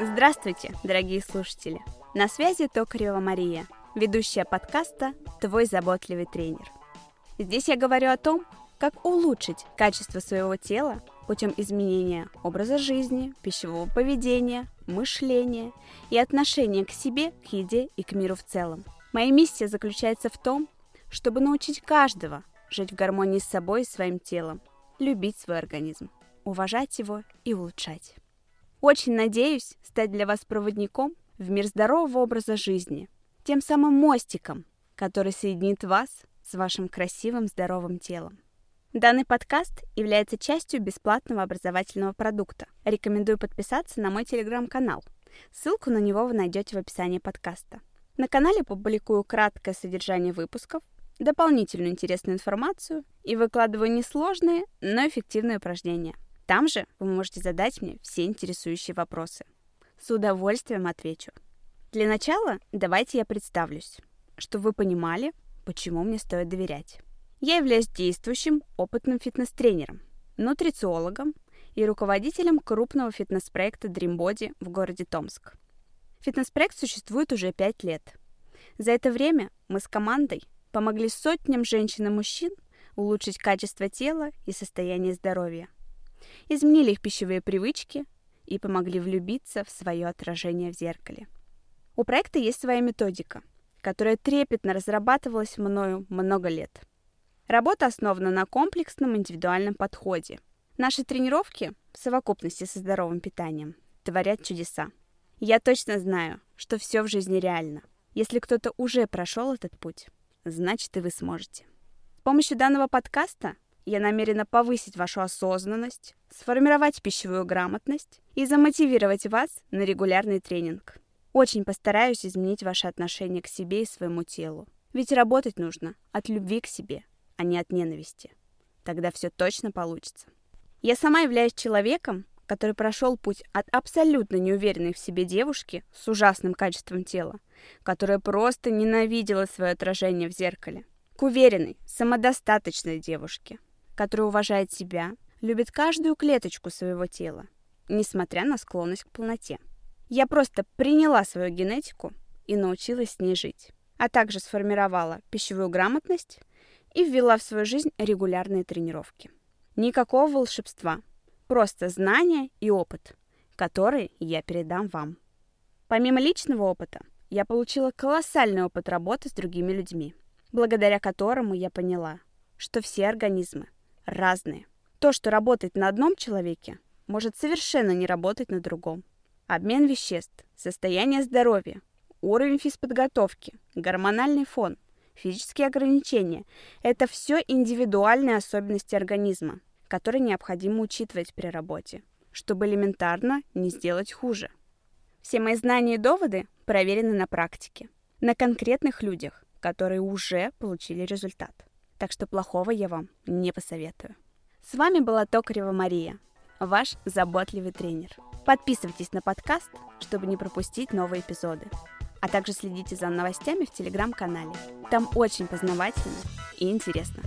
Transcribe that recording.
Здравствуйте, дорогие слушатели! На связи Токарева Мария, ведущая подкаста «Твой заботливый тренер». Здесь я говорю о том, как улучшить качество своего тела путем изменения образа жизни, пищевого поведения, мышления и отношения к себе, к еде и к миру в целом. Моя миссия заключается в том, чтобы научить каждого жить в гармонии с собой и своим телом, любить свой организм, уважать его и улучшать. Очень надеюсь стать для вас проводником в мир здорового образа жизни, тем самым мостиком, который соединит вас с вашим красивым здоровым телом. Данный подкаст является частью бесплатного образовательного продукта. Рекомендую подписаться на мой телеграм-канал. Ссылку на него вы найдете в описании подкаста. На канале публикую краткое содержание выпусков, дополнительную интересную информацию и выкладываю несложные, но эффективные упражнения. Там же вы можете задать мне все интересующие вопросы. С удовольствием отвечу. Для начала давайте я представлюсь, чтобы вы понимали, почему мне стоит доверять. Я являюсь действующим опытным фитнес-тренером, нутрициологом и руководителем крупного фитнес-проекта Dream Body в городе Томск. Фитнес-проект существует уже 5 лет. За это время мы с командой помогли сотням женщин и мужчин улучшить качество тела и состояние здоровья, изменили их пищевые привычки и помогли влюбиться в свое отражение в зеркале. У проекта есть своя методика, которая трепетно разрабатывалась мною много лет – Работа основана на комплексном индивидуальном подходе. Наши тренировки в совокупности со здоровым питанием творят чудеса. Я точно знаю, что все в жизни реально. Если кто-то уже прошел этот путь, значит и вы сможете. С помощью данного подкаста я намерена повысить вашу осознанность, сформировать пищевую грамотность и замотивировать вас на регулярный тренинг. Очень постараюсь изменить ваше отношение к себе и своему телу. Ведь работать нужно от любви к себе – а не от ненависти. Тогда все точно получится. Я сама являюсь человеком, который прошел путь от абсолютно неуверенной в себе девушки с ужасным качеством тела, которая просто ненавидела свое отражение в зеркале, к уверенной, самодостаточной девушке, которая уважает себя, любит каждую клеточку своего тела, несмотря на склонность к полноте. Я просто приняла свою генетику и научилась с ней жить, а также сформировала пищевую грамотность и ввела в свою жизнь регулярные тренировки. Никакого волшебства, просто знания и опыт, которые я передам вам. Помимо личного опыта, я получила колоссальный опыт работы с другими людьми, благодаря которому я поняла, что все организмы разные. То, что работает на одном человеке, может совершенно не работать на другом. Обмен веществ, состояние здоровья, уровень физподготовки, гормональный фон – физические ограничения – это все индивидуальные особенности организма, которые необходимо учитывать при работе, чтобы элементарно не сделать хуже. Все мои знания и доводы проверены на практике, на конкретных людях, которые уже получили результат. Так что плохого я вам не посоветую. С вами была Токарева Мария, ваш заботливый тренер. Подписывайтесь на подкаст, чтобы не пропустить новые эпизоды а также следите за новостями в телеграм-канале. Там очень познавательно и интересно.